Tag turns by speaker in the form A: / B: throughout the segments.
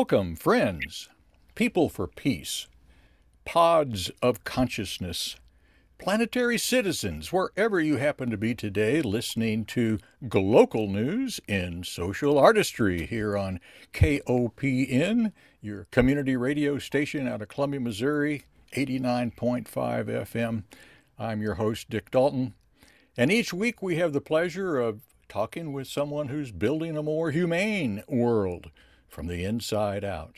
A: Welcome, friends, people for peace, pods of consciousness, planetary citizens, wherever you happen to be today, listening to Global News in Social Artistry here on KOPN, your community radio station out of Columbia, Missouri, 89.5 FM. I'm your host, Dick Dalton. And each week we have the pleasure of talking with someone who's building a more humane world from the inside out.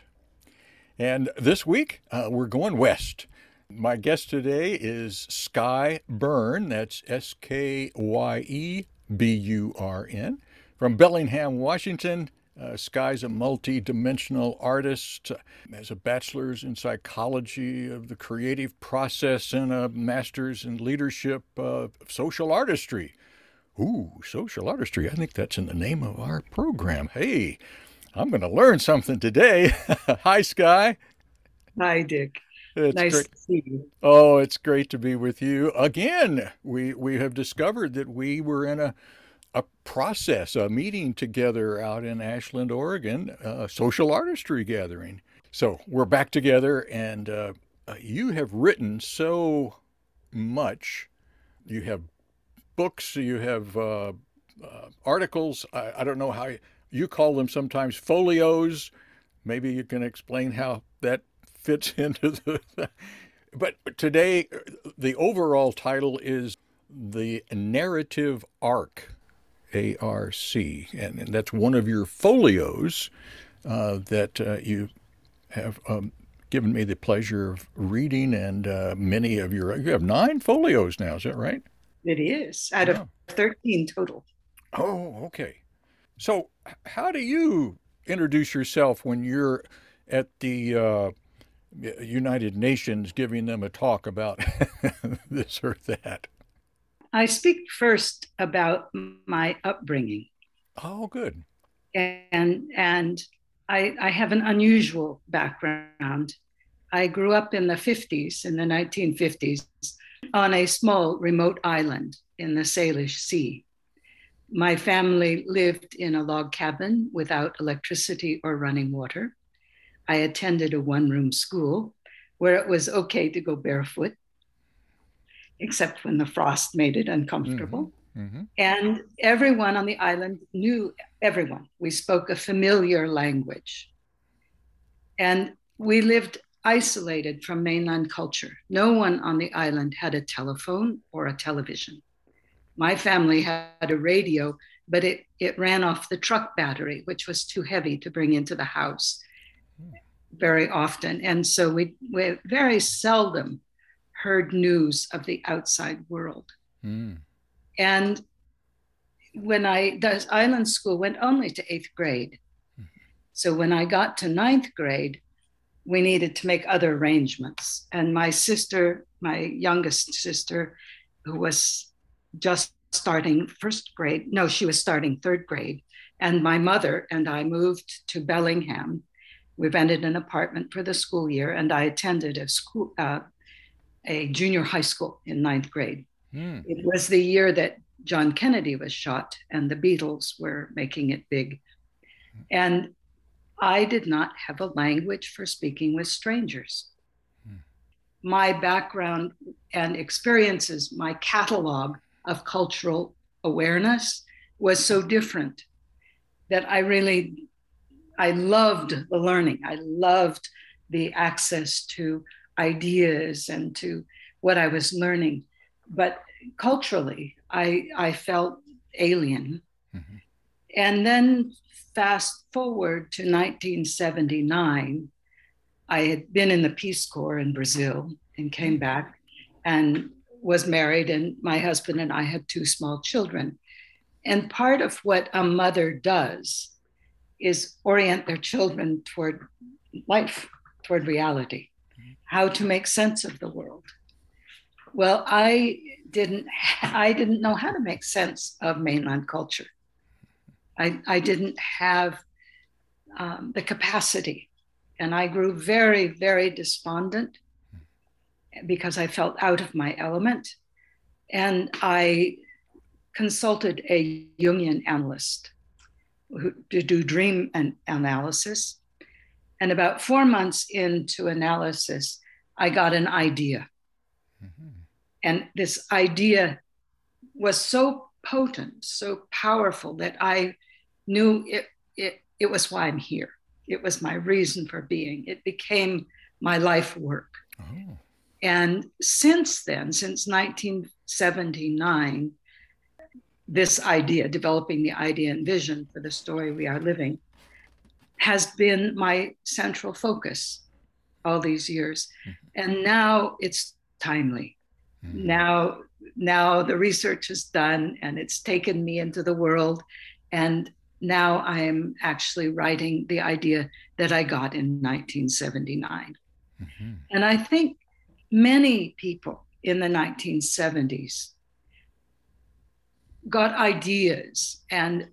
A: And this week, uh, we're going west. My guest today is Skye Burn. That's S K Y E B U R N from Bellingham, Washington. Uh, Skye's a multi dimensional artist, has a bachelor's in psychology of the creative process and a master's in leadership of social artistry. Ooh, social artistry. I think that's in the name of our program. Hey, I'm going to learn something today. Hi, Skye.
B: Hi, Dick.
A: It's
B: nice
A: great.
B: to see you.
A: Oh, it's great to be with you again. We we have discovered that we were in a a process, a meeting together out in Ashland, Oregon, a social artistry gathering. So we're back together, and uh, uh, you have written so much. You have books, you have uh, uh, articles. I, I don't know how you, call them sometimes folios. Maybe you can explain how that fits into the. But today, the overall title is The Narrative Arc, A R C. And, and that's one of your folios uh, that uh, you have um, given me the pleasure of reading, and uh, many of your. You have nine folios now, is that right?
B: It is out
A: Yeah.
B: of 13 total.
A: Oh, okay. So, how do you introduce yourself when you're at the uh, United Nations giving them a talk about this or that?
B: I speak first about my upbringing,
A: Oh, good.
B: and and I, I have an unusual background. I grew up in the 50s, in the 1950s, on a small remote island in the Salish Sea. My family lived in a log cabin without electricity or running water. I attended a one room school where it was okay to go barefoot, except when the frost made it uncomfortable.
A: hmm
B: And everyone on the island knew everyone. We spoke a familiar language. And we lived isolated from mainland culture. No one on the island had a telephone or a television. My family had a radio, but it, it ran off the truck battery, which was too heavy to bring into the house very often. And so we, we very seldom heard news of the outside world.
A: Mm.
B: And when I, the island school went only to eighth grade. So when I got to ninth grade, we needed to make other arrangements. And my sister, my youngest sister, who was just starting first grade, no, she was starting third grade. And my mother and I moved to Bellingham. We rented an apartment for the school year, and I attended a school, uh, a junior high school in ninth grade.
A: Mm.
B: It was the year that John Kennedy was shot and the Beatles were making it big. And I did not have a language for speaking with strangers.
A: Hmm.
B: My background and experiences, my catalog of cultural awareness was so different that I really I loved the learning. I loved the access to ideas and to what I was learning. But culturally, I, I felt alien.
A: Mhm.
B: And then fast forward to 1979, I had been in the Peace Corps in Brazil and came back and was married, and my husband and I had two small children. And part of what a mother does is orient their children toward life, toward reality, how to make sense of the world. Well, I didn't I didn't know how to make sense of mainland culture. I, I didn't have um, the capacity. And I grew very, very despondent because I felt out of my element. And I consulted a Jungian analyst who, to do dream an- analysis. And about four months into analysis, I got an idea. Mm-hmm. And this idea was so potent, so powerful that I knew it, it, it was why I'm here. It was my reason for being. It became my life work. Oh. And since then, since 1979, this idea, developing the idea and vision for the story we are living, has been my central focus all these years. Mm-hmm. And now it's timely. Mm-hmm. Now, now the research is done and it's taken me into the world. And now I am actually writing the idea that I got in 1979. Mm-hmm. And I think many people in the 1970s got ideas and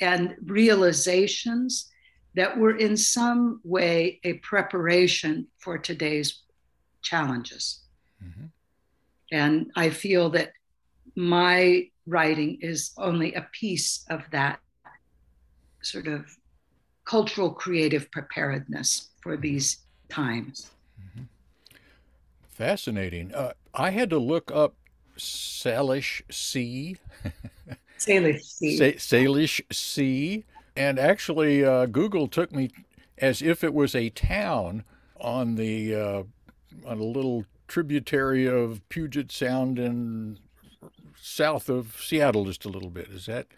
B: and realizations that were in some way a preparation for today's challenges. Mm-hmm. And I feel that my writing is only a piece of that sort of cultural creative preparedness for these times. Mm-hmm.
A: Fascinating. Uh, I had to look up Salish Sea.
B: Salish Sea.
A: Salish Sea. And actually, uh, Google took me as if it was a town on the uh, on a little tributary of Puget Sound and south of Seattle, just a little bit. Is that?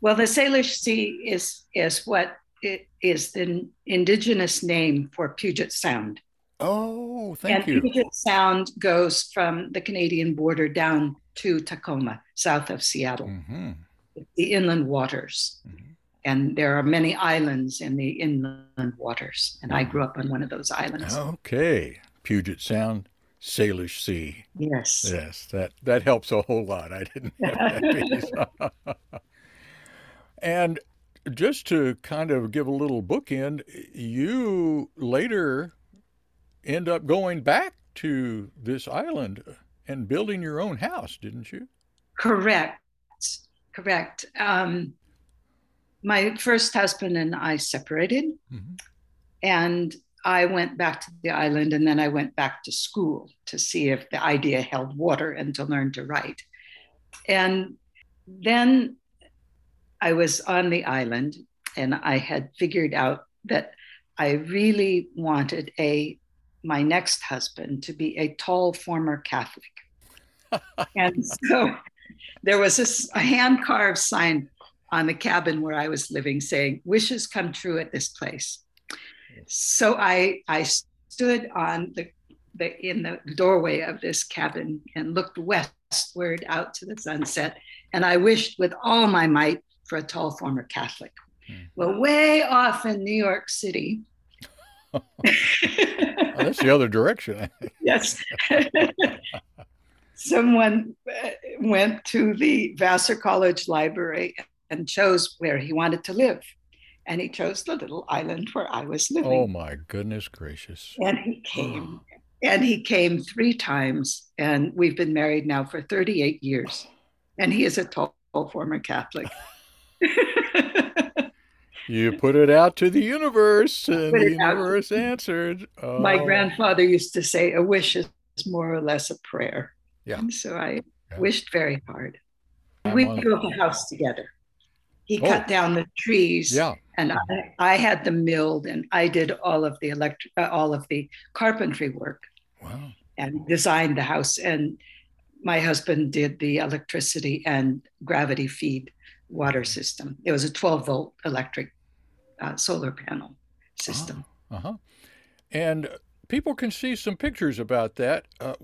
B: Well, the Salish Sea is is what it is the indigenous name for Puget Sound.
A: Oh, thank
B: and you. Puget Sound goes from the Canadian border down to Tacoma, south of Seattle, mm-hmm. the inland waters. Mm-hmm. And there are many islands in the inland waters. And I grew up on one of those islands.
A: Okay. Puget Sound, Salish Sea.
B: Yes.
A: Yes, that, that helps a whole lot. I didn't have that piece. and just to kind of give a little bookend, you later end up going back to this island and building your own house, didn't you?
B: Correct. Correct. Um, my first husband and I separated, mm-hmm. and I went back to the island, and then I went back to school to see if the idea held water and to learn to write. And then I was on the island, and I had figured out that I really wanted a my next husband to be a tall former Catholic. and so there was this, a hand carved sign on the cabin where I was living saying, Wishes come true at this place. So I, I stood on the, the, in the doorway of this cabin and looked westward out to the sunset. And I wished with all my might for a tall former Catholic. Mm. Well, way off in New York City,
A: oh, that's the other direction.
B: yes. Someone uh, went to the Vassar College Library and chose where he wanted to live. And he chose the little island where I was living.
A: Oh, my goodness gracious.
B: And he came. and he came three times. And we've been married now for 38 years. And he is a tall former Catholic.
A: you put it out to the universe, and the universe out. answered.
B: Oh. My grandfather used to say, "A wish is more or less a prayer."
A: Yeah.
B: And so I yeah. wished very hard. I'm we built a house together. He oh. cut down the trees.
A: Yeah.
B: And I, I had them milled, and I did all of the electric, uh, all of the carpentry work.
A: Wow.
B: And designed the house, and my husband did the electricity and gravity feed water system. It was a 12 volt electric uh, solar panel system.
A: Uh huh. And people can see some pictures about that. Uh,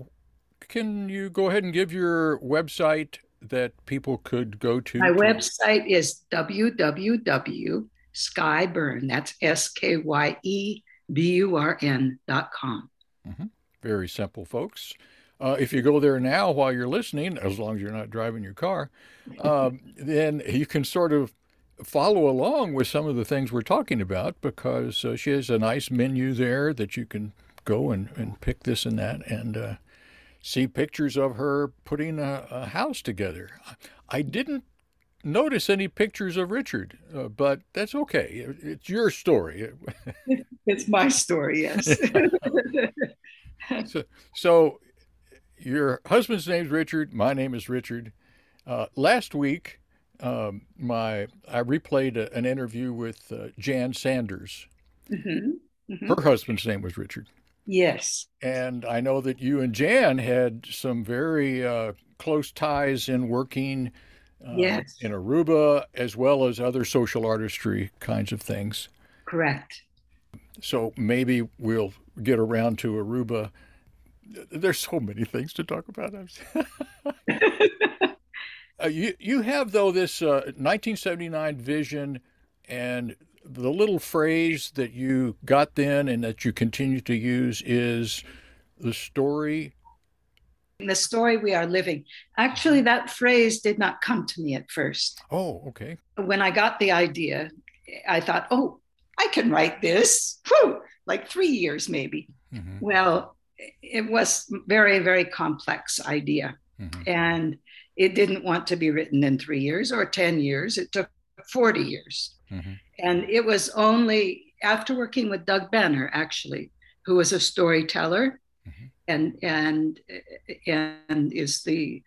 A: can you go ahead and give your website that people could go to?
B: My to... website is www.skyeburn. That's S K Y E B U R N dot com.
A: Mm-hmm. Very simple, folks. Uh, if you go there now while you're listening, as long as you're not driving your car, um, then you can sort of follow along with some of the things we're talking about because uh, she has a nice menu there that you can go and, and pick this and that and uh, see pictures of her putting a, a, house together. I didn't notice any pictures of Richard, uh, but that's okay. It's your story.
B: it's my story, yes.
A: so, so, your husband's name's Richard. My name is Richard. Uh, last week, um, my I replayed a, an interview with uh, Jan Sanders. Mm-hmm. Mm-hmm. Her husband's name was Richard.
B: Yes.
A: And I know that you and Jan had some very uh, close ties in working uh,
B: yes.
A: in Aruba as well as other social artistry kinds of things.
B: Correct.
A: So maybe we'll get around to Aruba. There's so many things to talk about. uh, you you have though this 1979 uh, vision and the little phrase that you got then and that you continue to use is the story.
B: The story we are living. Actually that phrase did not come to me at first.
A: Oh okay.
B: When i got the idea i thought oh i can write this. Whew! like three years maybe. Mm-hmm. well it was very very complex idea. Mm-hmm. and it didn't want to be written in three years or 10 years it took 40 years mm-hmm. And it was only after working with Doug Benner, actually, who was a storyteller mm-hmm. and and and is the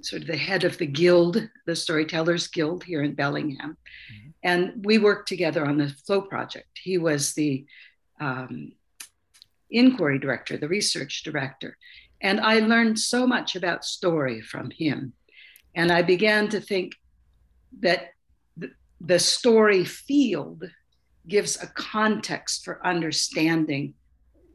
B: sort of the head of the guild, the Storytellers Guild here in Bellingham. Mm-hmm. And we worked together on the Flow Project. He was the um, inquiry director, the research director. And I learned so much about story from him. And I began to think that the story field gives a context for understanding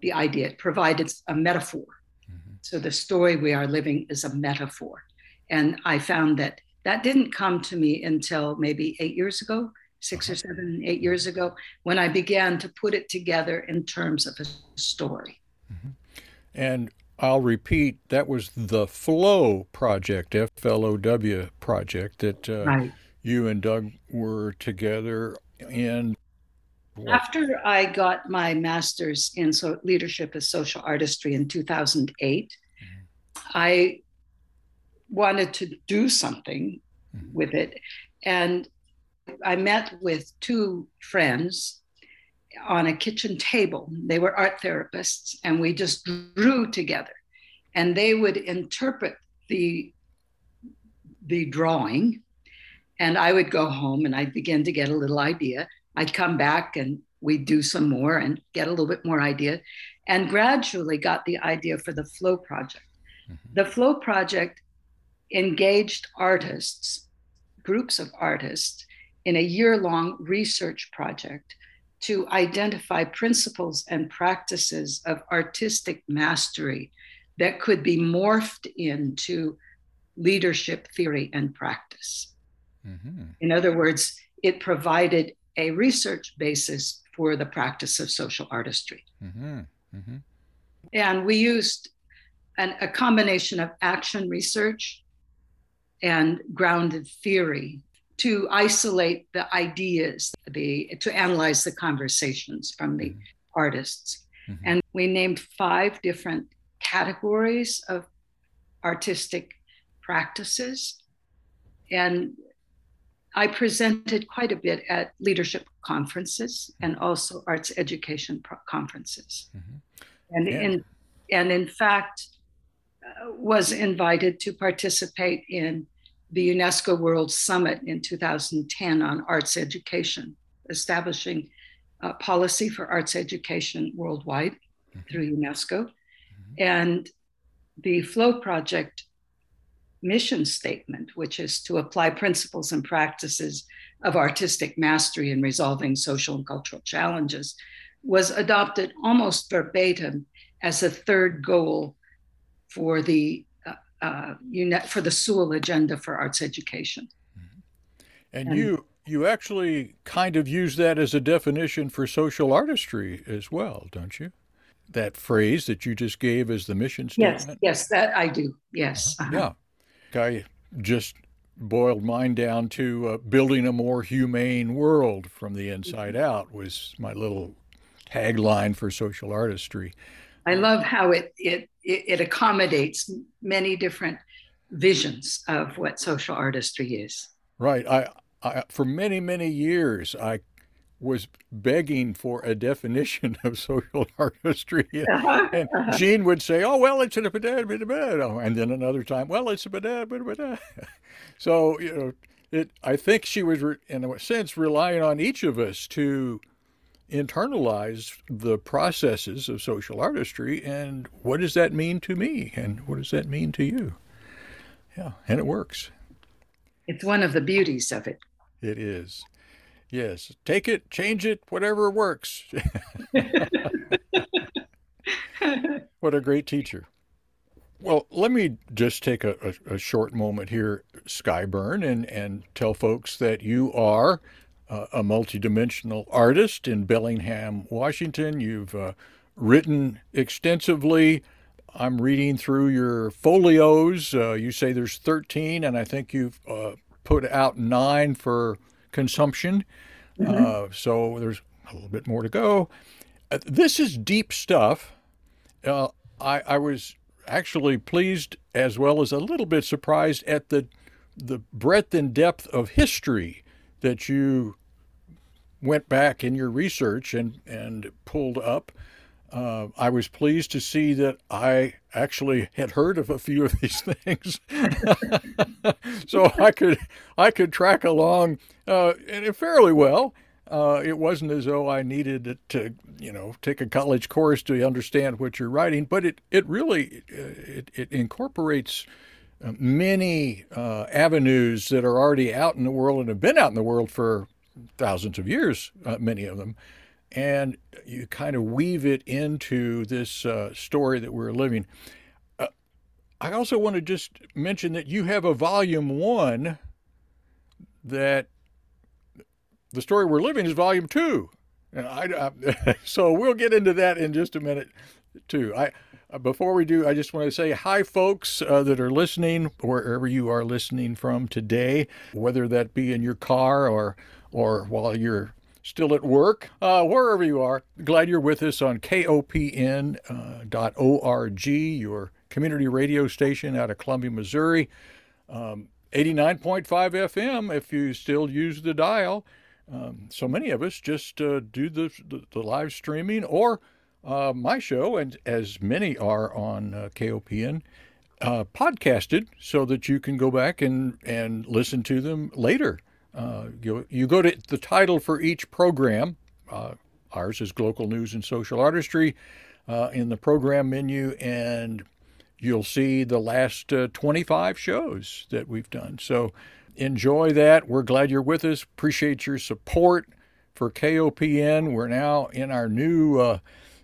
B: the idea. It provided a metaphor. Mm-hmm. So the story we are living is a metaphor. And I found that that didn't come to me until maybe eight years ago, six or seven, eight years ago, when I began to put it together in terms of a story.
A: Mm-hmm. And I'll repeat, that was the Flow project, F L O W project that uh, right you and Doug were together in.
B: After I got my master's in so leadership as social artistry in 2008, mm-hmm. I wanted to do something mm-hmm. with it. And I met with two friends on a kitchen table. They were art therapists, and we just drew together. And they would interpret the the drawing and I would go home and I'd begin to get a little idea. I'd come back and we'd do some more and get a little bit more idea, and gradually got the idea for the Flow Project. Mm-hmm. The Flow Project engaged artists, groups of artists, in a year long research project to identify principles and practices of artistic mastery that could be morphed into leadership theory and practice. Mm-hmm. In other words, it provided a research basis for the practice of social artistry. Mm-hmm. Mm-hmm. And we used an, a combination of action research and grounded theory to isolate the ideas, the, to analyze the conversations from the mm-hmm. artists. Mm-hmm. And we named five different categories of artistic practices. And I presented quite a bit at leadership conferences and also arts education pro- conferences. Mm-hmm. And, yeah. in, and in fact, uh, was invited to participate in the UNESCO World Summit in 2010 on arts education, establishing a policy for arts education worldwide mm-hmm. through UNESCO. Mm-hmm. And the Flow Project mission statement, which is to apply principles and practices of artistic mastery in resolving social and cultural challenges, was adopted almost verbatim as a third goal for the uh, uh, for the Seoul agenda for arts education.
A: Mm-hmm. And, and you you actually kind of use that as a definition for social artistry as well, don't you? That phrase that you just gave as the mission statement.
B: Yes, yes, that I do. Yes.
A: Uh-huh. Yeah. I just boiled mine down to uh, building a more humane world from the inside mm-hmm. out was my little tagline for social artistry.
B: I love how it it it accommodates many different visions of what social artistry is.
A: Right. I, I for many many years I was begging for a definition of social artistry. Uh-huh. And uh-huh. Jean would say, oh, well, it's a bad b- Oh and then another time, well, it's a bad ba-da-bada. So, you know, it, I think she was, in a sense, relying on each of us to internalize the processes of social artistry and what does that mean to me and what does that mean to you? Yeah, and it works.
B: It's one of the beauties of it.
A: It is. Yes, take it, change it, whatever works. what a great teacher. Well, let me just take a, a, a, short moment here, Skye Burn, and, and tell folks that you are uh, a multidimensional artist in Bellingham, Washington. You've uh, written extensively. I'm reading through your folios. Uh, you say there's 13, and I think you've uh, put out nine for consumption. Mm-hmm. Uh, so there's a little bit more to go. Uh, this is deep stuff. Uh, I, I was actually pleased as well as a little bit surprised at the the breadth and depth of history that you went back in your research and and pulled up. Uh, I was pleased to see that I actually had heard of a few of these things, so I could I could track along uh, fairly well. Uh, it wasn't as though I needed to, you know, take a college course to understand what you're writing, but it it really uh, it, it incorporates many uh, avenues that are already out in the world and have been out in the world for thousands of years, uh, many of them, and you kind of weave it into this uh, story that we're living. I also want to just mention that you have a volume one that the story we're living is volume two. And I, I, so we'll get into that in just a minute, too. I uh, before we do, I just want to say hi, folks uh, that are listening wherever you are listening from today, whether that be in your car or or while you're still at work, uh, wherever you are. Glad you're with us on kopn.org, uh, your community radio station out of Columbia, Missouri. Um, 89.5 FM if you still use the dial. Um, so many of us just uh, do the, the, the, live streaming or uh, my show, and as many are on uh, KOPN, uh, podcasted so that you can go back and, and listen to them later. Uh, you, you go to the title for each program. Uh, ours is Global News and Social Artistry in the program menu, and you'll see the last 25 shows that we've done. So enjoy that. We're glad you're with us. Appreciate your support for KOPN. We're now in our new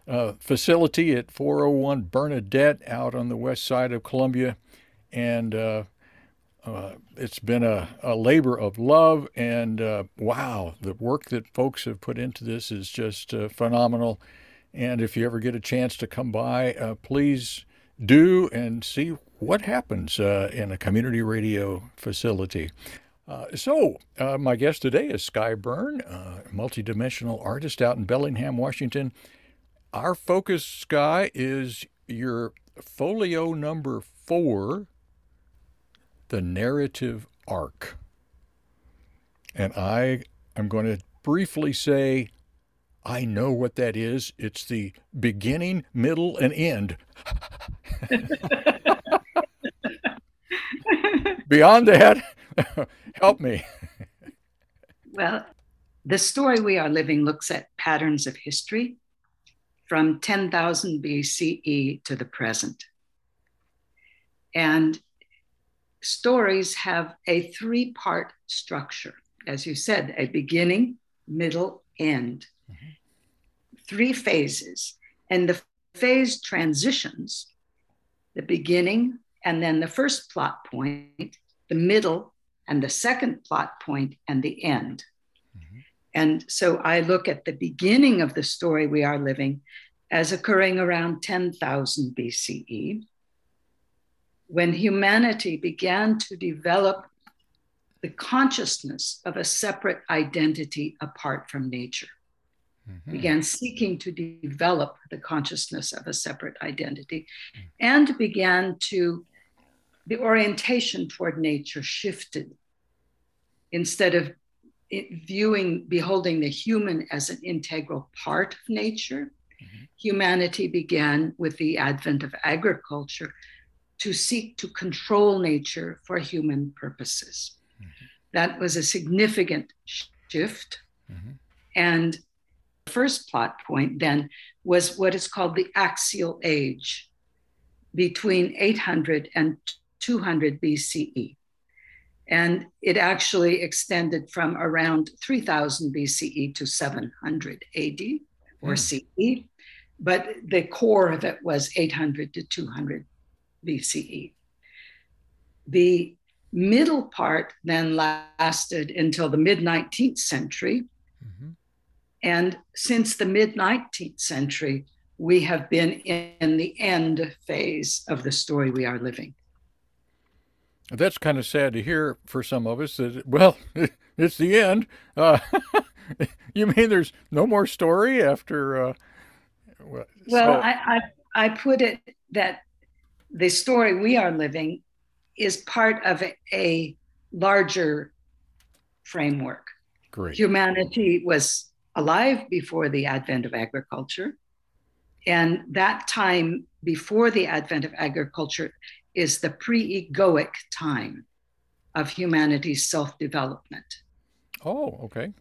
A: uh, uh, facility at 401 Bernadette out on the west side of Columbia. And uh, uh it's been a, a, labor of love. And uh, wow, the work that folks have put into this is just uh, phenomenal. And if you ever get a chance to come by, please do and see what happens uh, in a community radio facility. Uh, so, uh, my guest today is Skye Burn, a multidimensional artist out in Bellingham, Washington. Our focus, Skye, is your folio number four, The Narrative Arc. And I am going to briefly say I know what that is. It's the beginning, middle, and end. Beyond that, help me.
B: well, the story we are living looks at patterns of history from 10,000 BCE to the present. And stories have a three part structure. As you said, a beginning, middle, end mm-hmm. three phases. And the phase transitions the beginning and then the first plot point, the middle and the second plot point, and the end. And so I look at the beginning of the story we are living as occurring around 10,000 BCE, when humanity began to develop the consciousness of a separate identity apart from nature mm-hmm. began seeking to develop the consciousness of a separate identity mm-hmm. and began to, the orientation toward nature shifted. Instead of it, viewing, beholding the human as an integral part of nature, mm-hmm. humanity began with the advent of agriculture to seek to control nature for human purposes. Mm-hmm. That was a significant shift. Mm-hmm. And the first plot point then was what is called the axial age between 800 and 200 BCE. And it actually extended from around 3000 BCE to 700 AD or mm. CE, but the core of it was 800 to 200 BCE. The middle part then lasted until the mid 19th century. Mm-hmm. And since the mid 19th century, we have been in the end phase of the story we are living.
A: That's kind of sad to hear for some of us that, well, it's the end. Uh, you mean there's no more story after? Uh,
B: well, well so. I, I, I put it that the story we are living is part of a, a larger framework.
A: Great.
B: Humanity was alive before the advent of agriculture. And that time before the advent of agriculture is the pre egoic time of humanity's self development.
A: Oh, okay.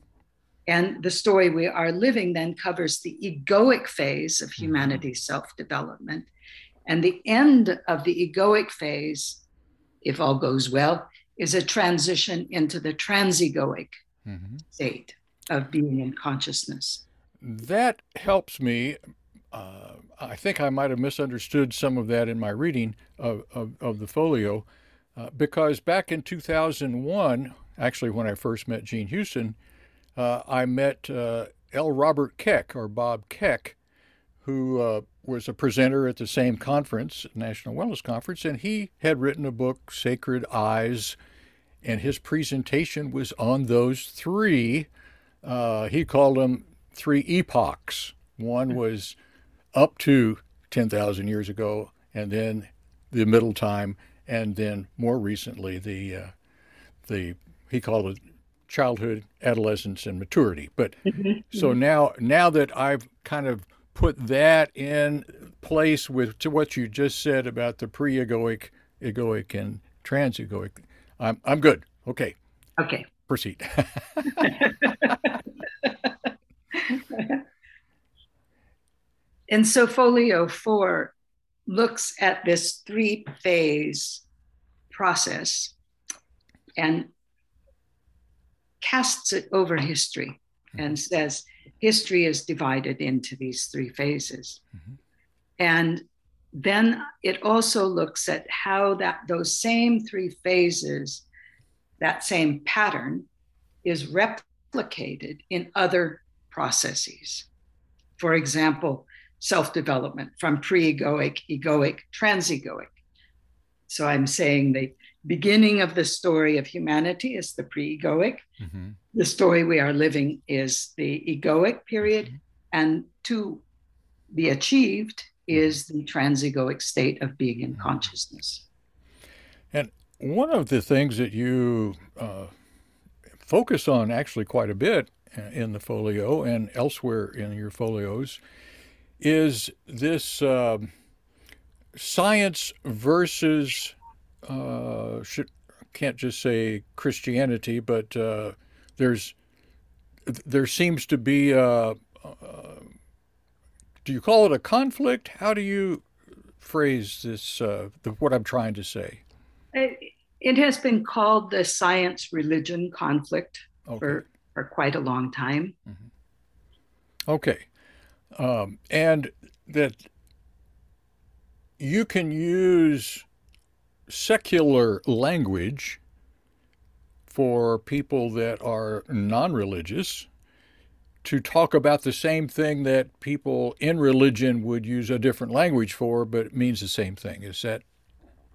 B: And the story we are living then covers the egoic phase of mm-hmm. humanity's mm-hmm. self development. And the end of the egoic phase, if all goes well, is a transition into the transegoic mm-hmm. state of being in consciousness.
A: That helps me uh, I think I might have misunderstood some of that in my reading of, of, of the folio, uh, because back in 2001, actually when I first met Jean Houston, uh, I met uh, L. Robert Keck, or Bob Keck, who uh, was a presenter at the same conference, National Wellness Conference, and he had written a book, Sacred Eyes, and his presentation was on those three. Uh, he called them three epochs. One was up to 10,000 years ago, and then the middle time, and then more recently the uh, the he called it childhood, adolescence, and maturity. But mm-hmm. so mm-hmm. now now that I've kind of put that in place with to what you just said about the pre-egoic, egoic, and transegoic, I'm I'm good. Okay.
B: Okay.
A: Proceed.
B: And so folio four looks at this three phase process and casts it over history and says history is divided into these three phases. Mm-hmm. And then it also looks at how that those same three phases, that same pattern, is replicated in other processes. For example, self development from pre egoic, egoic, transegoic. So I'm saying the beginning of the story of humanity is the pre egoic. Mm-hmm. The story we are living is the egoic period. Mm-hmm. And to be achieved is the transegoic state of being in mm-hmm. consciousness.
A: And one of the things that you uh, focus on actually quite a bit uh, in the folio and elsewhere in your folios is this uh, science versus uh, should, can't just say Christianity, but uh, there's there seems to be a, uh, do you call it a conflict? How do you phrase this? Uh, the, what I'm trying to say.
B: It, it has been called the science religion conflict okay. for for quite a long time.
A: Mm-hmm. Okay um, and that you can use secular language for people that are non religious to talk about the same thing that people in religion would use a different language for, but it means the same thing. Is that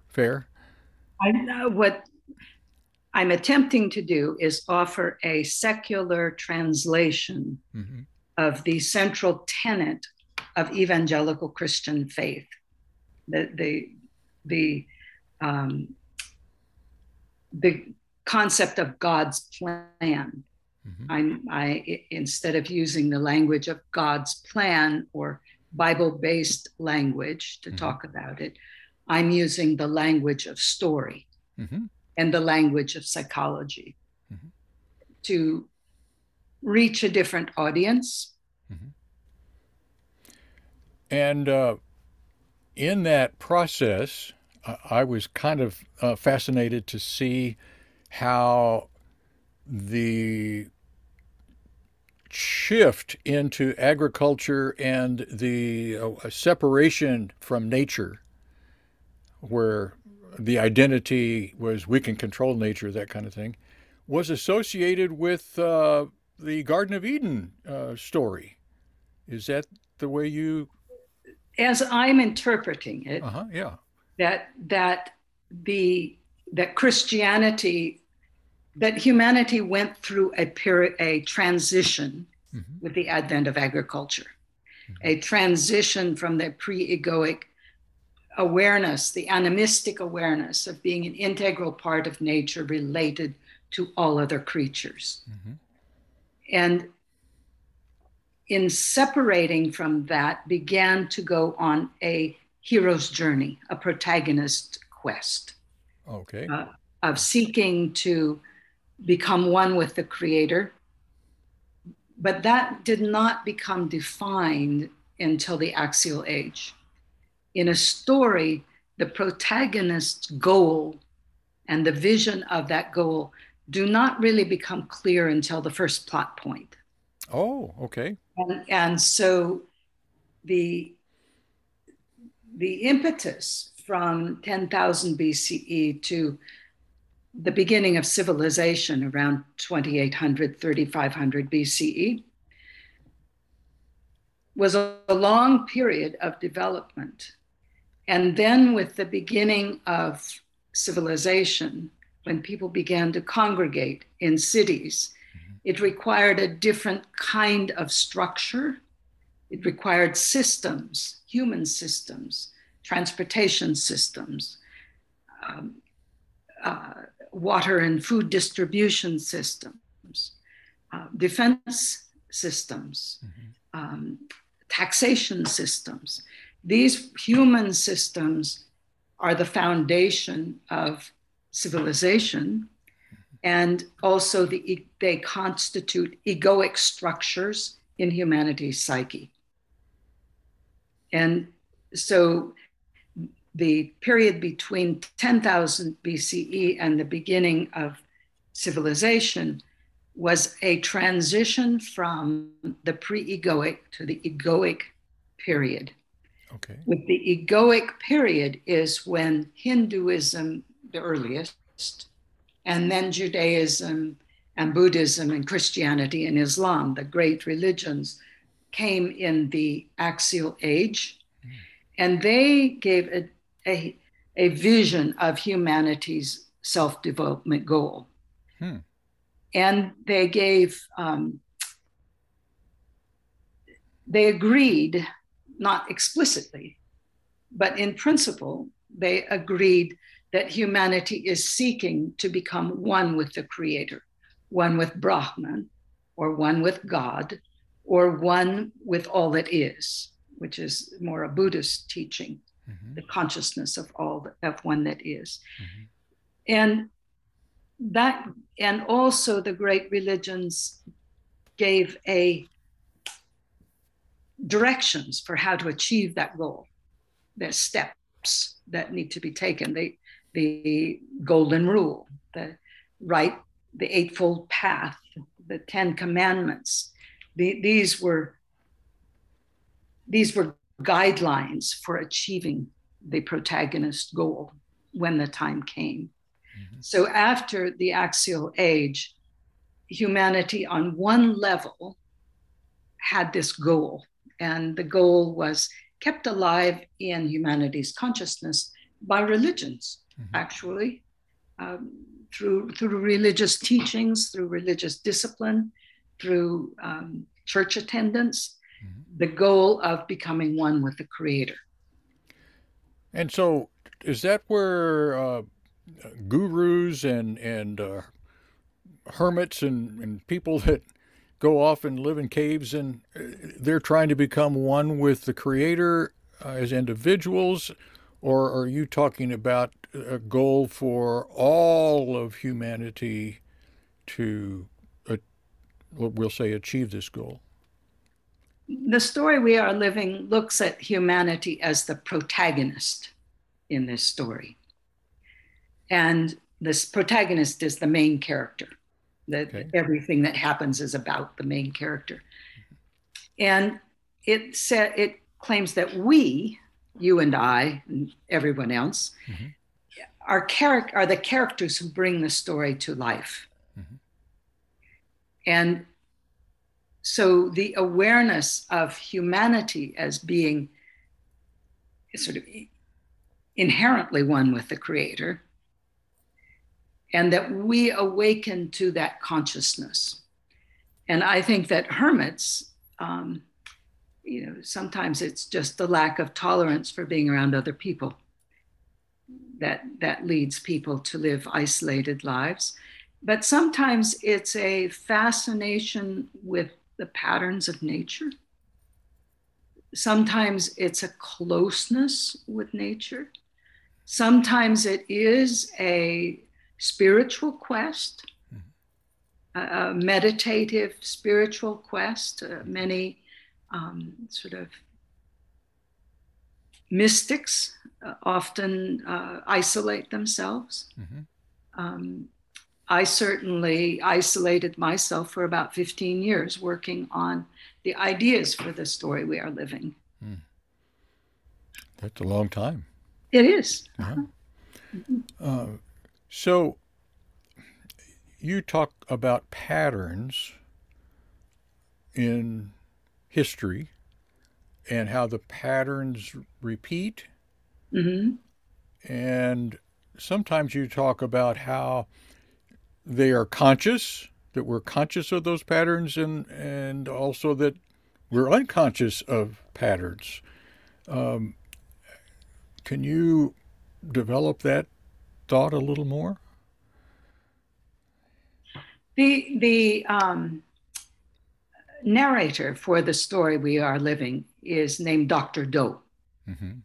A: fair?
B: I know what I'm attempting to do is offer a secular translation mm-hmm of the central tenet of evangelical Christian faith, the the the um, the concept of God's plan Mm-hmm. I instead of using the language of God's plan or Bible-based language to mm-hmm. talk about it, I'm using the language of story mm-hmm. and the language of psychology mm-hmm. to reach a different audience.
A: Mm-hmm. And uh, in that process, I was kind of uh, fascinated to see how the shift into agriculture and the uh, separation from nature, where the identity was we can control nature, that kind of thing, was associated with uh, the Garden of Eden uh, story. Is that the way you?
B: As I'm interpreting it,
A: uh-huh, yeah,
B: that that the that Christianity that humanity went through a period a transition mm-hmm. with the advent of agriculture, mm-hmm. a transition from the pre-egoic awareness, the animistic awareness of being an integral part of nature related to all other creatures. Mm-hmm. And in separating from that, began to go on a hero's journey, a protagonist quest.
A: Okay.
B: Uh, of seeking to become one with the creator. But that did not become defined until the axial age. In a story, the protagonist's goal and the vision of that goal do not really become clear until the first plot point.
A: Oh, okay.
B: And, and so the the impetus from 10,000 BCE to the beginning of civilization around 2800 3500 BCE was a, a long period of development. And then with the beginning of civilization, when people began to congregate in cities, mm-hmm. it required a different kind of structure. It required systems, human systems, transportation systems, um, uh, water and food distribution systems, uh, defense systems, mm-hmm. um, taxation systems. These human systems are the foundation of civilization and also the, they constitute egoic structures in humanity's psyche. And so the period between 10,000 BCE and the beginning of civilization was a transition from the pre egoic to the egoic period.
A: Okay.
B: With the egoic period is when Hinduism the earliest, and then Judaism and Buddhism and Christianity and Islam, the great religions, came in the axial age. Mm. And they gave a, a, a, vision of humanity's self development goal. Hmm. And they gave, um, they agreed, not explicitly, but in principle, they agreed that humanity is seeking to become one with the Creator, one with Brahman, or one with God, or one with all that is, which is more a Buddhist teaching, mm-hmm. the consciousness of all of one that is. Mm-hmm. And that, and also the great religions gave a directions for how to achieve that goal. There's steps that need to be taken. They the golden rule, the right, the eightfold path, the Ten Commandments. The, these were these were guidelines for achieving the protagonist goal when the time came. Mm-hmm. So after the axial age, humanity on one level had this goal, and the goal was kept alive in humanity's consciousness by religions mm-hmm. actually, um, through through religious teachings, through religious discipline, through um, church attendance, mm-hmm. the goal of becoming one with the Creator.
A: And so, is that where uh, gurus and and uh, hermits and, and people that go off and live in caves and uh, they're trying to become one with the creator uh, as individuals or are you talking about a goal for all of humanity to uh, we'll say achieve this goal
B: the story we are living looks at humanity as the protagonist in this story and this protagonist is the main character that okay. everything that happens is about the main character and it said it claims that we you and i and everyone else mm-hmm. Are, char- are the characters who bring the story to life mm-hmm. and so the awareness of humanity as being sort of inherently one with the creator and that we awaken to that consciousness. And I think that hermits, um, you know, sometimes it's just the lack of tolerance for being around other people that that leads people to live isolated lives. But sometimes it's a fascination with the patterns of nature. Sometimes it's a closeness with nature. Sometimes it is a spiritual quest, a, meditative spiritual quest. Uh, many um, sort of mystics often uh, isolate themselves. Mm-hmm. Um, I certainly isolated myself for about 15 years working on the ideas for the story we are living. Mm.
A: That's a long time.
B: It is.
A: Uh-huh. Uh, so you talk about patterns in history and how the patterns repeat. Mm-hmm. And sometimes you talk about how they are conscious, that we're conscious of those patterns, and, and also that we're unconscious of patterns. Um, can you develop that thought a little more?
B: The the um, narrator for the story we are living is named Dr. Doe. Mm-hmm.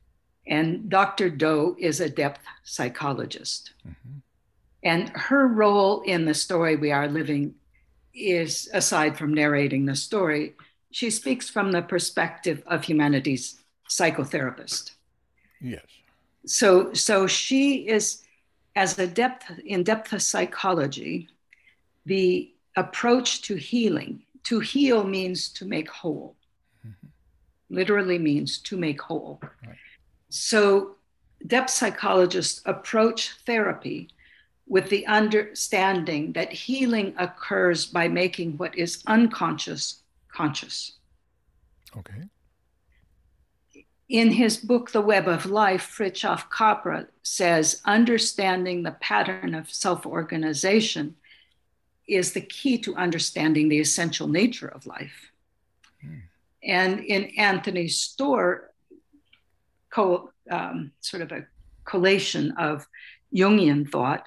B: And Dr. Doe is a depth psychologist. Mm-hmm. And her role in the story we are living is, aside from narrating the story, she speaks from the perspective of humanity's psychotherapist.
A: Yes.
B: So, so she is as a depth in depth psychology, the approach to healing, to heal means to make whole. Mm-hmm. Literally means to make whole. Right. So depth psychologists approach therapy with the understanding that healing occurs by making what is unconscious conscious.
A: Okay.
B: In his book, The Web of Life, Fritjof Capra says understanding the pattern of self organization is the key to understanding the essential nature of life. Mm. And in Anthony Storr, co, um, sort of a collation of Jungian thought,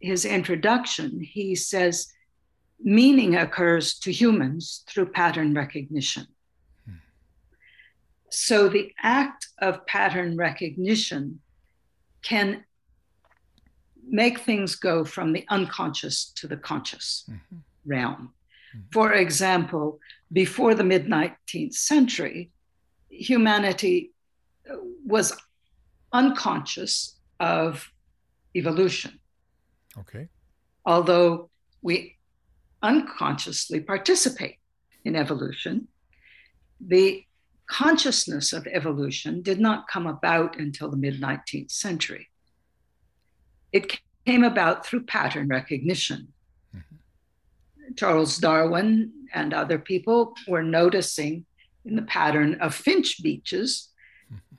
B: his introduction, he says, meaning occurs to humans through pattern recognition. So the act of pattern recognition can make things go from the unconscious to the conscious mm-hmm. realm. Mm-hmm. For example, before the mid 19th century, humanity was unconscious of evolution.
A: Okay.
B: Although we unconsciously participate in evolution, the consciousness of evolution did not come about until the mid 19th century. It came about through pattern recognition. Mm-hmm. Charles Darwin and other people were noticing in the pattern of finch beaches.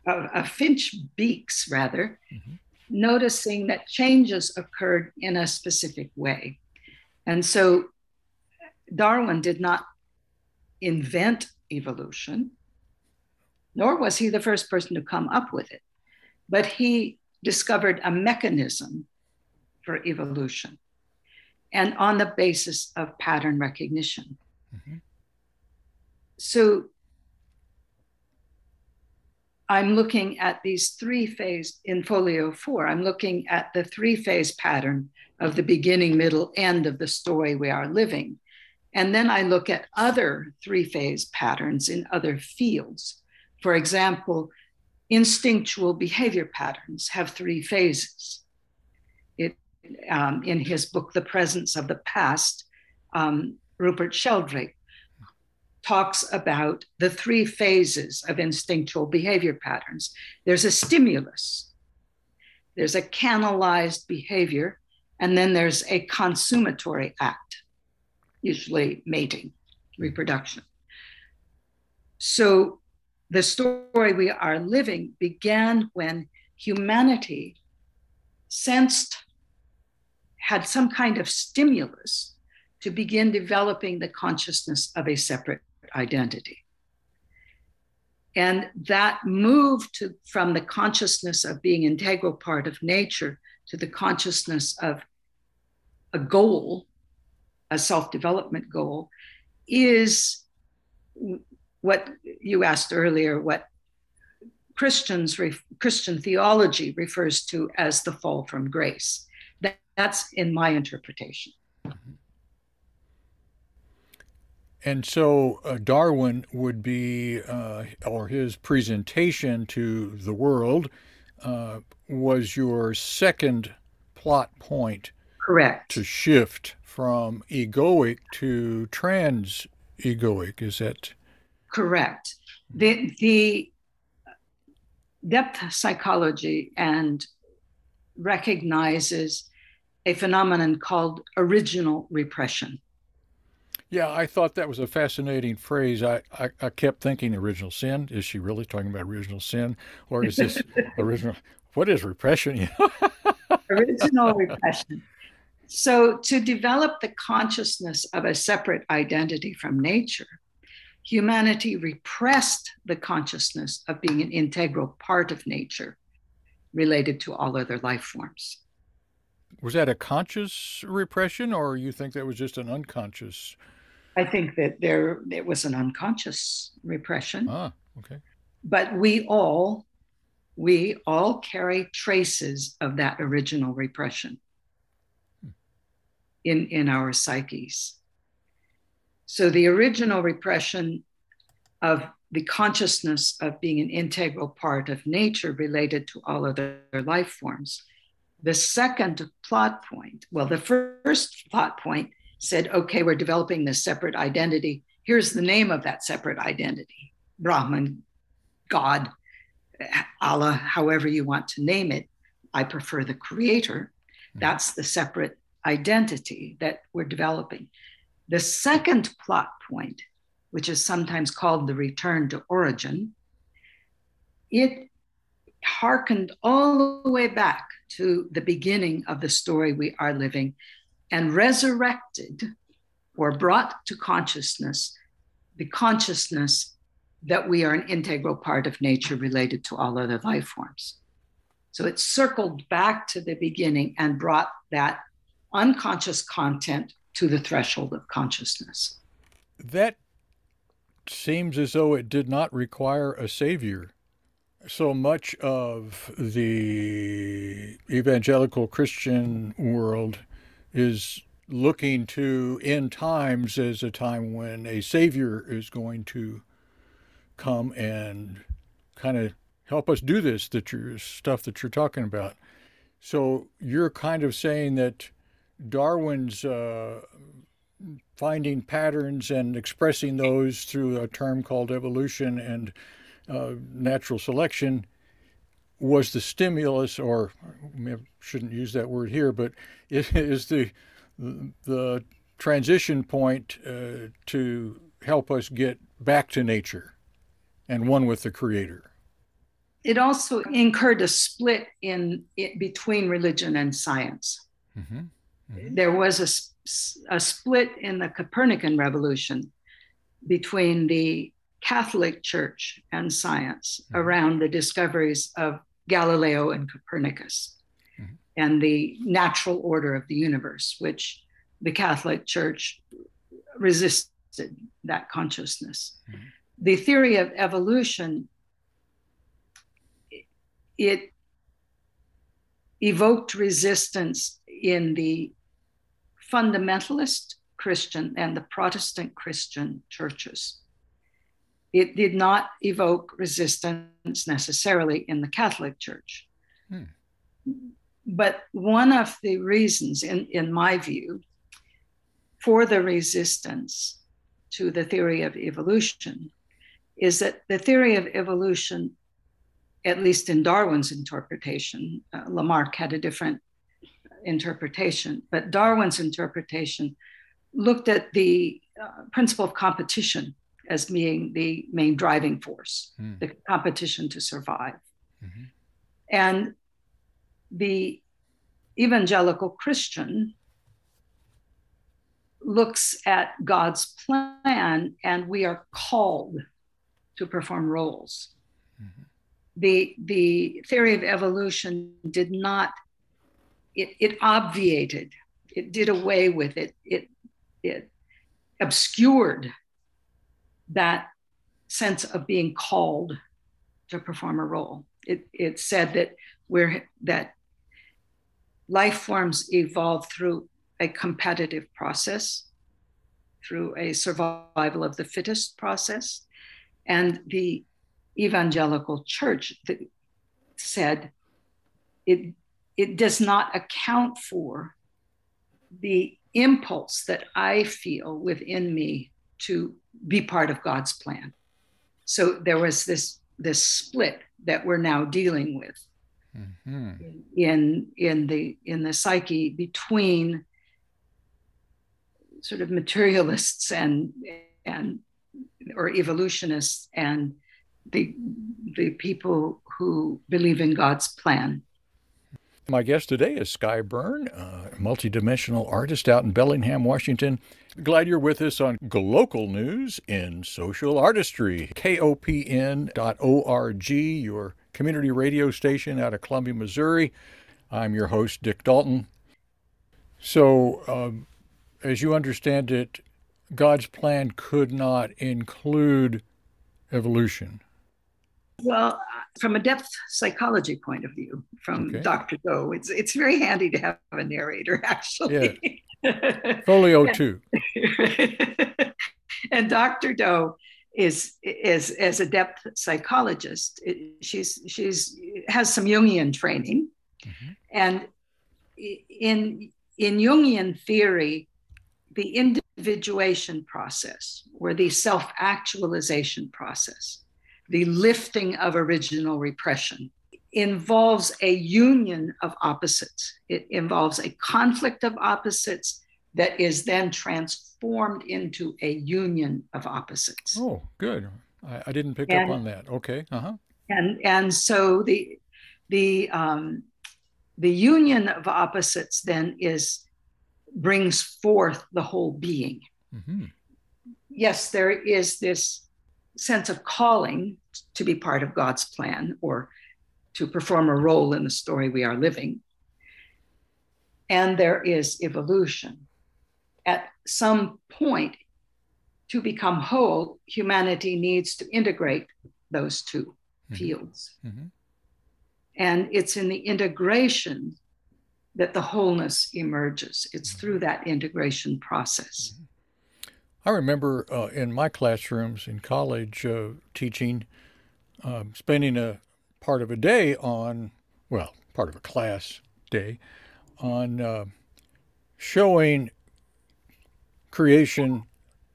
B: Of, of, finch beaks rather, mm-hmm. noticing that changes occurred in a specific way. And so Darwin did not invent evolution, nor was he the first person to come up with it, but he discovered a mechanism for evolution. and on the basis of pattern recognition. Mm-hmm. So I'm looking at these three phase in folio four, I'm looking at the three phase pattern of the beginning, middle, end of the story we are living. And then I look at other three phase patterns in other fields. For example, instinctual behavior patterns have three phases. It, um, in his book, The Presence of the Past, um, Rupert Sheldrake talks about the three phases of instinctual behavior patterns there's a stimulus, there's a canalized behavior, and then there's a consummatory act, usually mating, reproduction. So the story we are living began when humanity sensed, had some kind of stimulus to begin developing the consciousness of a separate identity. And that move to, from the consciousness of being integral part of nature to the consciousness of a goal, a self development goal, is what you asked earlier, what Christians Christian theology refers to as the fall from grace. That, that's in my interpretation. Mm-hmm.
A: And so uh, Darwin would be, uh, or his presentation to the world uh, was your second plot point.
B: Correct.
A: To shift from egoic to trans egoic. Is that
B: correct? The, the depth psychology and recognizes a phenomenon called original repression.
A: Yeah, I thought that was a fascinating phrase. I, I, I, kept thinking original sin. Is she really talking about original sin? Or is this original? What is repression?
B: original repression. So, to develop the consciousness of a separate identity from nature, humanity repressed the consciousness of being an integral part of nature related to all other life forms.
A: Was that a conscious repression, or you think that was just an unconscious
B: I think that there it was an unconscious repression.
A: Ah, okay.
B: But we all we all carry traces of that original repression hmm. in in our psyches. So the original repression of the consciousness of being an integral part of nature related to all other life forms. The second plot point, well, the first plot point said, okay, we're developing this separate identity. Here's the name of that separate identity Brahman, God, Allah, however you want to name it. I prefer the creator. Hmm. That's the separate identity that we're developing. The second plot point, which is sometimes called the return to origin, it harkened all the way back to the beginning of the story we are living and resurrected or brought to consciousness the consciousness that we are an integral part of nature related to all other life forms. So it circled back to the beginning and brought that unconscious content to the threshold of consciousness.
A: That seems as though it did not require a savior. So much of the evangelical Christian world is looking to end times as a time when a savior is going to come and kind of help us do this that you're stuff that you're talking about. So you're kind of saying that darwin's uh, finding patterns and expressing those through a term called evolution and uh, natural selection was the stimulus, or I shouldn't use that word here, but it is the the transition point uh, to help us get back to nature and one with the Creator.
B: It also incurred a split in it between religion and science. Mm-hmm. Mm-hmm. There was a, a split in the Copernican revolution between the Catholic Church and science mm-hmm. around the discoveries of Galileo and Copernicus mm-hmm. and the natural order of the universe, which the Catholic Church resisted that consciousness. Mm-hmm. The theory of evolution it evoked resistance in the fundamentalist Christian and the Protestant Christian churches. It did not evoke resistance necessarily in the Catholic Church. Hmm. But one of the reasons, in, in my view, for the resistance to the theory of evolution is that the theory of evolution, at least in Darwin's interpretation, uh, Lamarck had a different interpretation, but Darwin's interpretation looked at the uh, principle of competition as being the main driving force, mm. the competition to survive. Mm-hmm. And the evangelical Christian looks at God's plan, and we are called to perform roles. Mm-hmm. The, the theory of evolution did not, it, it obviated, it did away with it, it, it obscured that sense of being called to perform a role. It, it said that we're that life forms evolve through a competitive process, through a survival of the fittest process. And the evangelical church that said it, it does not account for the impulse that I feel within me to be part of God's plan. So there was this this split that we're now dealing with mm-hmm. in in the in the psyche between sort of materialists and and or evolutionists and the the people who believe in God's plan.
A: My guest today is Skye Burn, a multidimensional artist out in Bellingham, Washington. Glad you're with us on Global News in Social Artistry. KOPN.org, your community radio station out of Columbia, Missouri. I'm your host, Dick Dalton. So, um, as you understand it, God's plan could not include evolution.
B: Well, from a depth psychology point of view, from okay. Dr. Doe, it's it's very handy to have a narrator actually.
A: Yeah. Folio two.
B: and Dr. Doe is is as a depth psychologist. She's she's has some Jungian training, mm-hmm. and in in Jungian theory, the individuation process or the self actualization process the lifting of original repression involves a union of opposites. It involves a conflict of opposites that is then transformed into a union of opposites.
A: Oh, good. I, I didn't pick and, up on that. Okay. Uh-huh.
B: And and so the the um, the union of opposites then is brings forth the whole being. Mm-hmm. Yes, there is this sense of calling to be part of God's plan or to perform a role in the story we are living. And there is evolution. At some point, to become whole, humanity needs to integrate those 2 mm-hmm. fields. Mm-hmm. And it's in the integration that the wholeness emerges. It's mm-hmm. through that integration process.
A: I remember uh, in my classrooms in college uh, teaching, uh, spending a part of a day on, well, part of a class day on uh, showing creation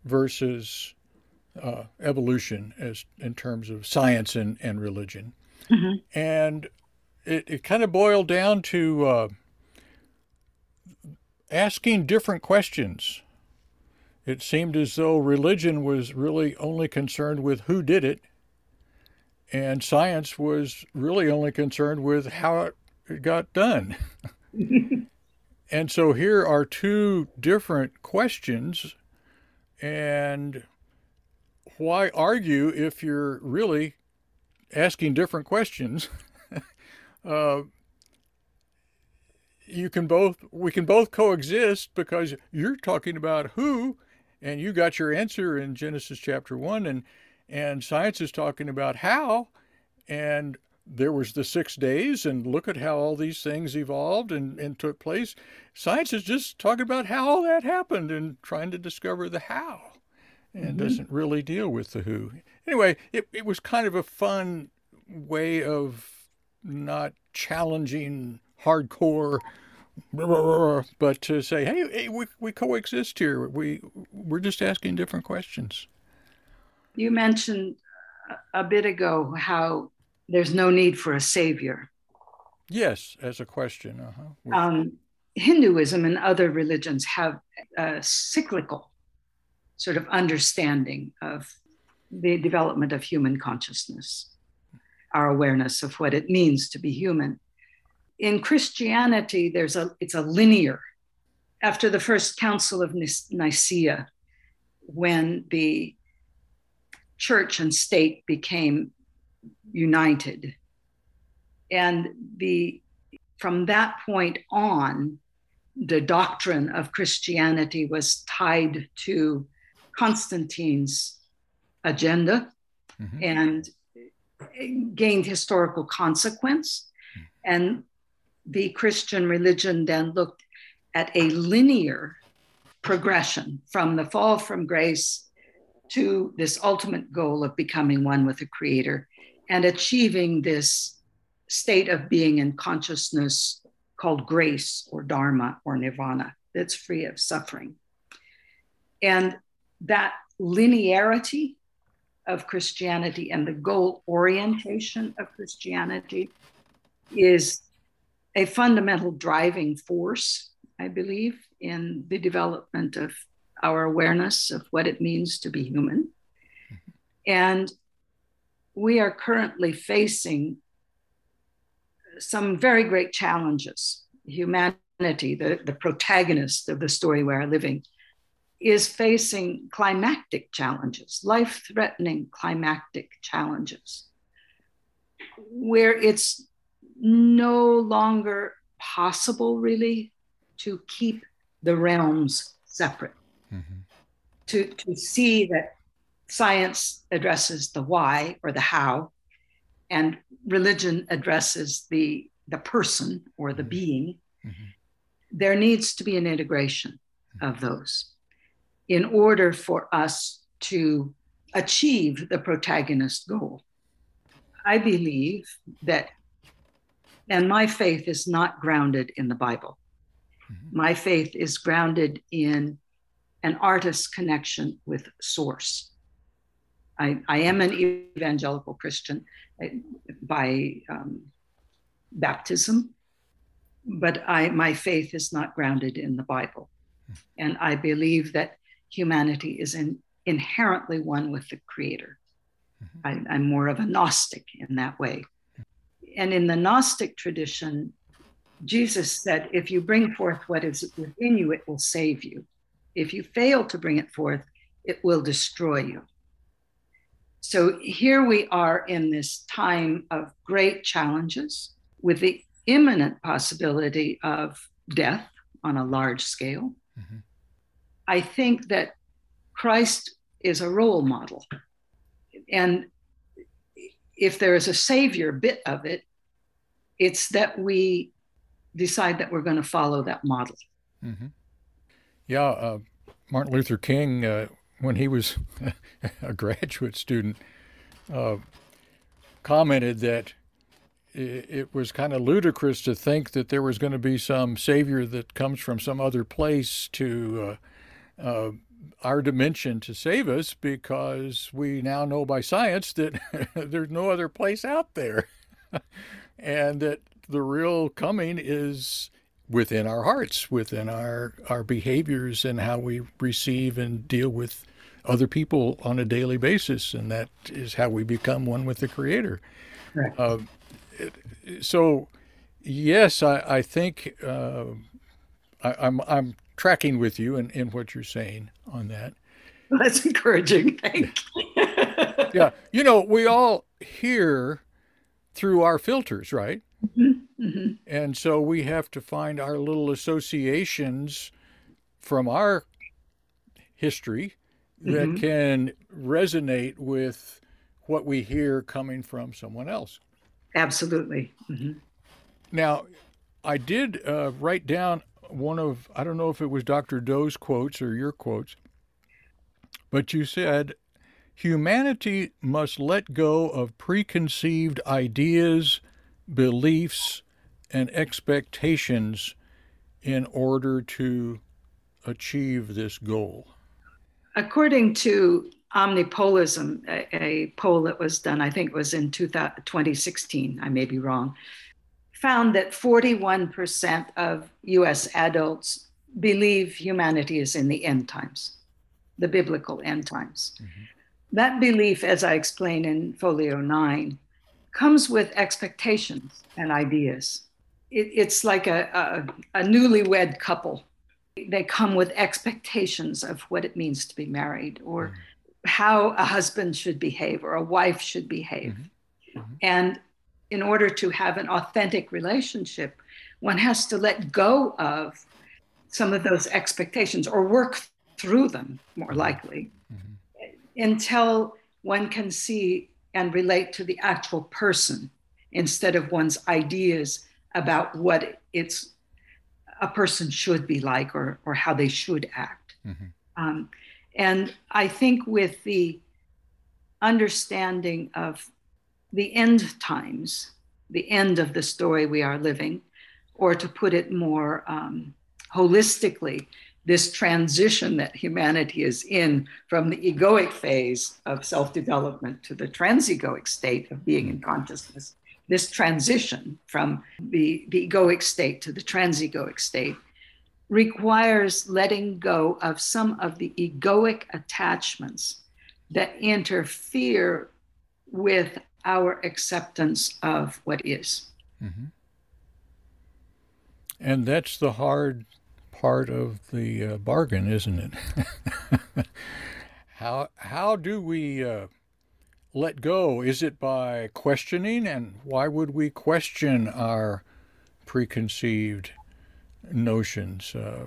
A: versus uh, evolution as in terms of science and, and religion. Mm-hmm. And it, it kind of boiled down to uh, asking different questions it seemed as though religion was really only concerned with who did it, and science was really only concerned with how it got done. and so here are two different questions, and why argue if you're really asking different questions? uh, you can both we can both coexist because you're talking about who and you got your answer in Genesis chapter 1 and and science is talking about how and there was the six days and look at how all these things evolved and, and took place science is just talking about how all that happened and trying to discover the how and mm-hmm. doesn't really deal with the who anyway it, it was kind of a fun way of not challenging hardcore but to say hey, hey we, we coexist here we we're just asking different questions
B: you mentioned a bit ago how there's no need for a savior.
A: Yes, as a question. Uh-huh.
B: Um, Hinduism and other religions have a cyclical sort of understanding of the development of human consciousness, our awareness of what it means to be human. In Christianity, there's a it's a linear. After the first Council of Nicaea, when the church and state became united. And the from that point on, the doctrine of Christianity was tied to Constantine's agenda mm-hmm. and gained historical consequence. And the Christian religion then looked at a linear progression from the fall from grace to this ultimate goal of becoming one with the creator and achieving this state of being in consciousness called grace or dharma or nirvana that's free of suffering. And that linearity of Christianity and the goal orientation of Christianity is a fundamental driving force, I believe, in the development of our awareness of what it means to be human. And we are currently facing some very great challenges. Humanity, the, the protagonist of the story we are living, is facing climactic challenges, life threatening climactic challenges, where it's no longer possible, really, to keep the realms separate mm-hmm. to, to see that science addresses the why or the how, and religion addresses the, the person or the mm-hmm. being. Mm-hmm. There needs to be an integration mm-hmm. of those in order for us to achieve the protagonist goal. I believe that, and my faith is not grounded in the Bible. Mm-hmm. My faith is grounded in an artist's connection with source. I, I am an evangelical Christian by um, baptism, but I, my faith is not grounded in the Bible. And I believe that humanity is in, inherently one with the Creator. Mm-hmm. I, I'm more of a Gnostic in that way. And in the Gnostic tradition, Jesus said, if you bring forth what is within you, it will save you. If you fail to bring it forth, it will destroy you. So here we are in this time of great challenges with the imminent possibility of death on a large scale. Mm-hmm. I think that Christ is a role model. And if there is a savior bit of it, it's that we decide that we're going to follow that model. Mm-hmm.
A: Yeah, uh, Martin Luther King, uh, when he was a graduate student, uh, commented that it was kind of ludicrous to think that there was going to be some savior that comes from some other place to uh, uh, our dimension to save us because we now know by science that there's no other place out there and that the real coming is within our hearts, within our, our behaviors, and how we receive and deal with other people on a daily basis. And that is how we become one with the Creator. Right. Uh, so, yes, I, I think uh, I, I'm, I'm tracking with you in, in what you're saying on that.
B: That's encouraging. Thank you.
A: yeah. You know, we all hear through our filters, right? Mm-hmm. Mm-hmm. And so we have to find our little associations from our history that mm-hmm. can resonate with what we hear coming from someone else.
B: Absolutely. Mm-hmm.
A: Now, I did uh, write down one of, I don't know if it was Dr. Doe's quotes or your quotes, but you said, humanity must let go of preconceived ideas, beliefs, and expectations in order to achieve this goal.
B: According to Omnipolism, a, a, poll that was done, I think it was in 2016, I may be wrong, found that 41% of US adults believe humanity is in the end times, the biblical end times. Mm-hmm. That belief, as I explain in Folio 9, comes with expectations and ideas. It, it's like a, a, a newlywed couple. They come with expectations of what it means to be married or mm-hmm. how a husband should behave or a wife should behave. Mm-hmm. Mm-hmm. And in order to have an authentic relationship, one has to let go of some of those expectations or work through them more likely mm-hmm. until one can see and relate to the actual person instead of one's ideas about what it's a person should be like or, or how they should act. Mm-hmm. Um, and I think with the understanding of the end times, the end of the story we are living, or to put it more um, holistically, this transition that humanity is in from the egoic phase of self development to the transegoic state of being in consciousness, this transition from the, the egoic state to the transegoic state requires letting go of some of the egoic attachments that interfere with our acceptance of what is. Mm-hmm.
A: And that's the hard part of the uh, bargain, isn't it? how how do we uh, let go? Is it by questioning? And why would we question our preconceived notions? Uh,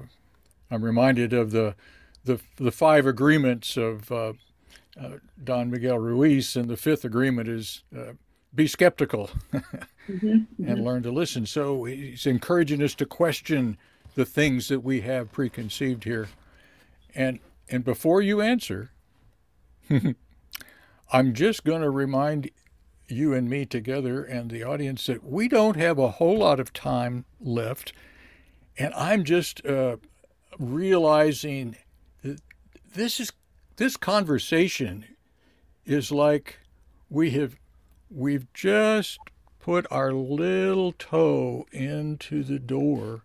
A: I'm reminded of the the the five agreements of uh, Don Miguel Ruiz, and the fifth agreement is uh, be skeptical mm-hmm, mm-hmm. and learn to listen. So he's encouraging us to question the things that we have preconceived here. And and before you answer, I'm just going to remind you and me together and the audience that we don't have a whole lot of time left. And I'm just uh, realizing that this is this conversation is like we have we've just put our little toe into the door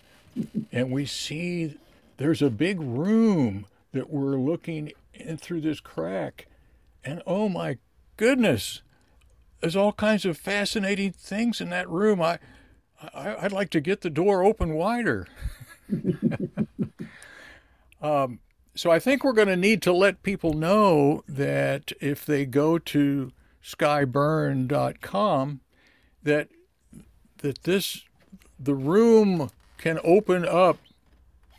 A: and we see there's a big room that we're looking in through this crack. And oh my goodness there's all kinds of fascinating things in that room. I, I would like to get the door open wider. Um, so I think we're going to need to let people know that if they go to skyeburn.com that that this the room can open up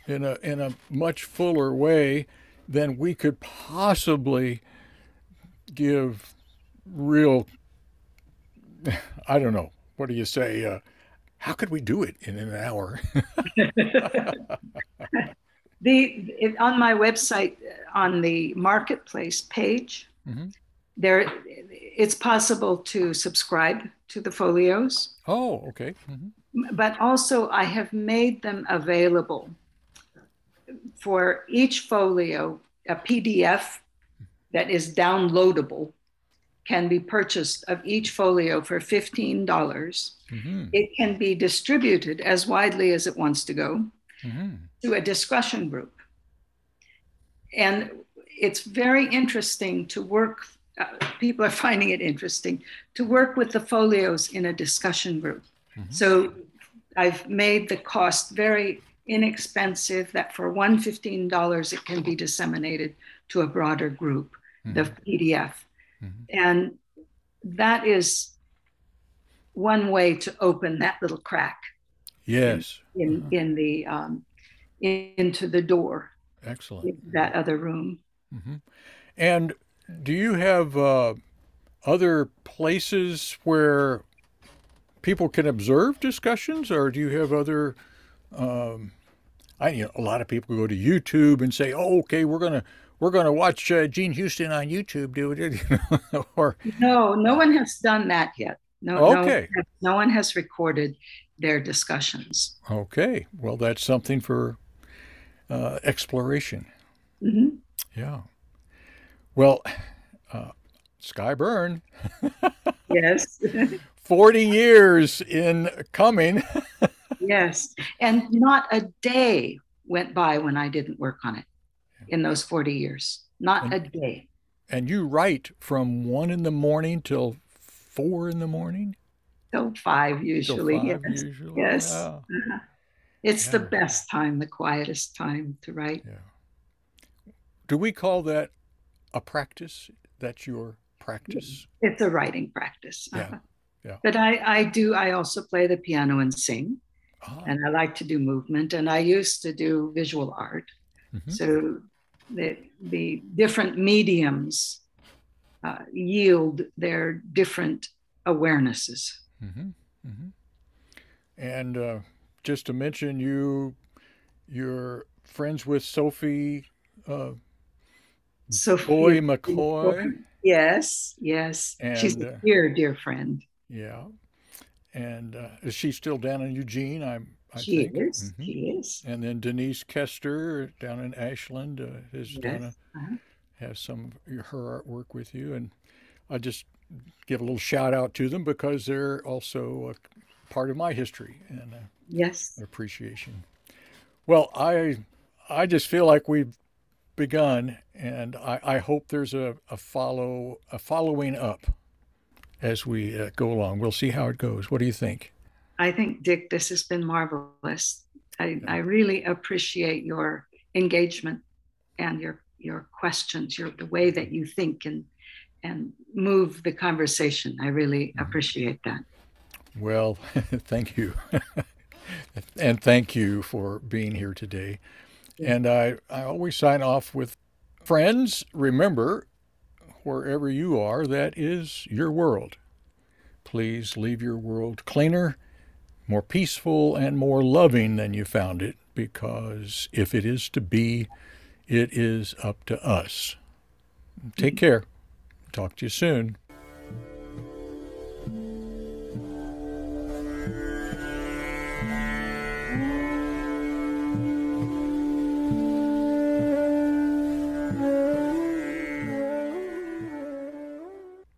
A: in a in a much fuller way than we could possibly give real I don't know what do you say uh, how could we do it in an hour
B: The it, on my website on the marketplace page, mm-hmm. there it's possible to subscribe to the folios.
A: Oh, okay. Mm-hmm.
B: But also, I have made them available for each folio. A PDF that is downloadable can be purchased of each folio for 15. dollars mm-hmm. It can be distributed as widely as it wants to go mm-hmm. to a discussion group. And it's very interesting to work, uh, people are finding it interesting to work with the folios in a discussion group. Mm-hmm. So I've made the cost very inexpensive that for $115 it can be disseminated to a broader group, mm-hmm. the PDF. Mm-hmm. And that is one way to open that little crack.
A: Yes.
B: In uh-huh. in the um, in, into the door.
A: Excellent.
B: That other room.
A: Mm-hmm. And do you have uh, other places where people can observe discussions, or do you have other? Um, I you know a lot of people go to YouTube and say, "Oh, okay, we're gonna we're gonna watch uh, Jean Houston on YouTube do it,"
B: or no, no one has done that yet. No,
A: okay.
B: no, no one has recorded their discussions.
A: Okay, well, that's something for uh, exploration.
B: Mm-hmm.
A: Yeah. Well, uh, Skye Burn.
B: yes.
A: 40 years in coming.
B: yes. And not a day went by when I didn't work on it in those 40 years. Not
A: and,
B: a day.
A: And you write from one in the morning till four in the morning?
B: Till five, usually.
A: Till five,
B: yes.
A: Usually.
B: Yes. Uh-huh. It's yeah. the best time, the quietest time to write.
A: Yeah. Do we call that a practice? That's your practice?
B: It's a writing practice.
A: Yeah. Uh-huh. Yeah.
B: But I, I do, I also play the piano and sing. Ah. And I like to do movement. And I used to do visual art. Mm-hmm. So the, the different mediums uh, yield their different awarenesses.
A: Mm-hmm. Mm-hmm. And uh, just to mention, you you're friends with Sophie uh,
B: Sophie
A: Boy McCoy.
B: Yes, yes. And, She's a uh, dear, dear friend.
A: Yeah. And uh, is she still down in Eugene? I'm. I
B: she
A: think.
B: is. Mm-hmm. She is.
A: And then Denise Kester down in Ashland uh, is yes. done a, uh-huh. has some of her artwork with you, and I just give a little shout out to them because they're also a part of my history and uh,
B: yes
A: appreciation. Well, I I just feel like we've begun, and I, I hope there's a, a follow a following up as we uh, go along. We'll see how it goes. What do you think?
B: I think, Dick, this has been marvelous. I, I really appreciate your engagement and your your questions, your the way that you think and and move the conversation. I really mm-hmm. appreciate that.
A: Well, thank you. and thank you for being here today. And I, I always sign off with friends, remember, wherever you are, that is your world. Please leave your world cleaner, more peaceful, and more loving than you found it, because if it is to be, it is up to us. Take care. Talk to you soon.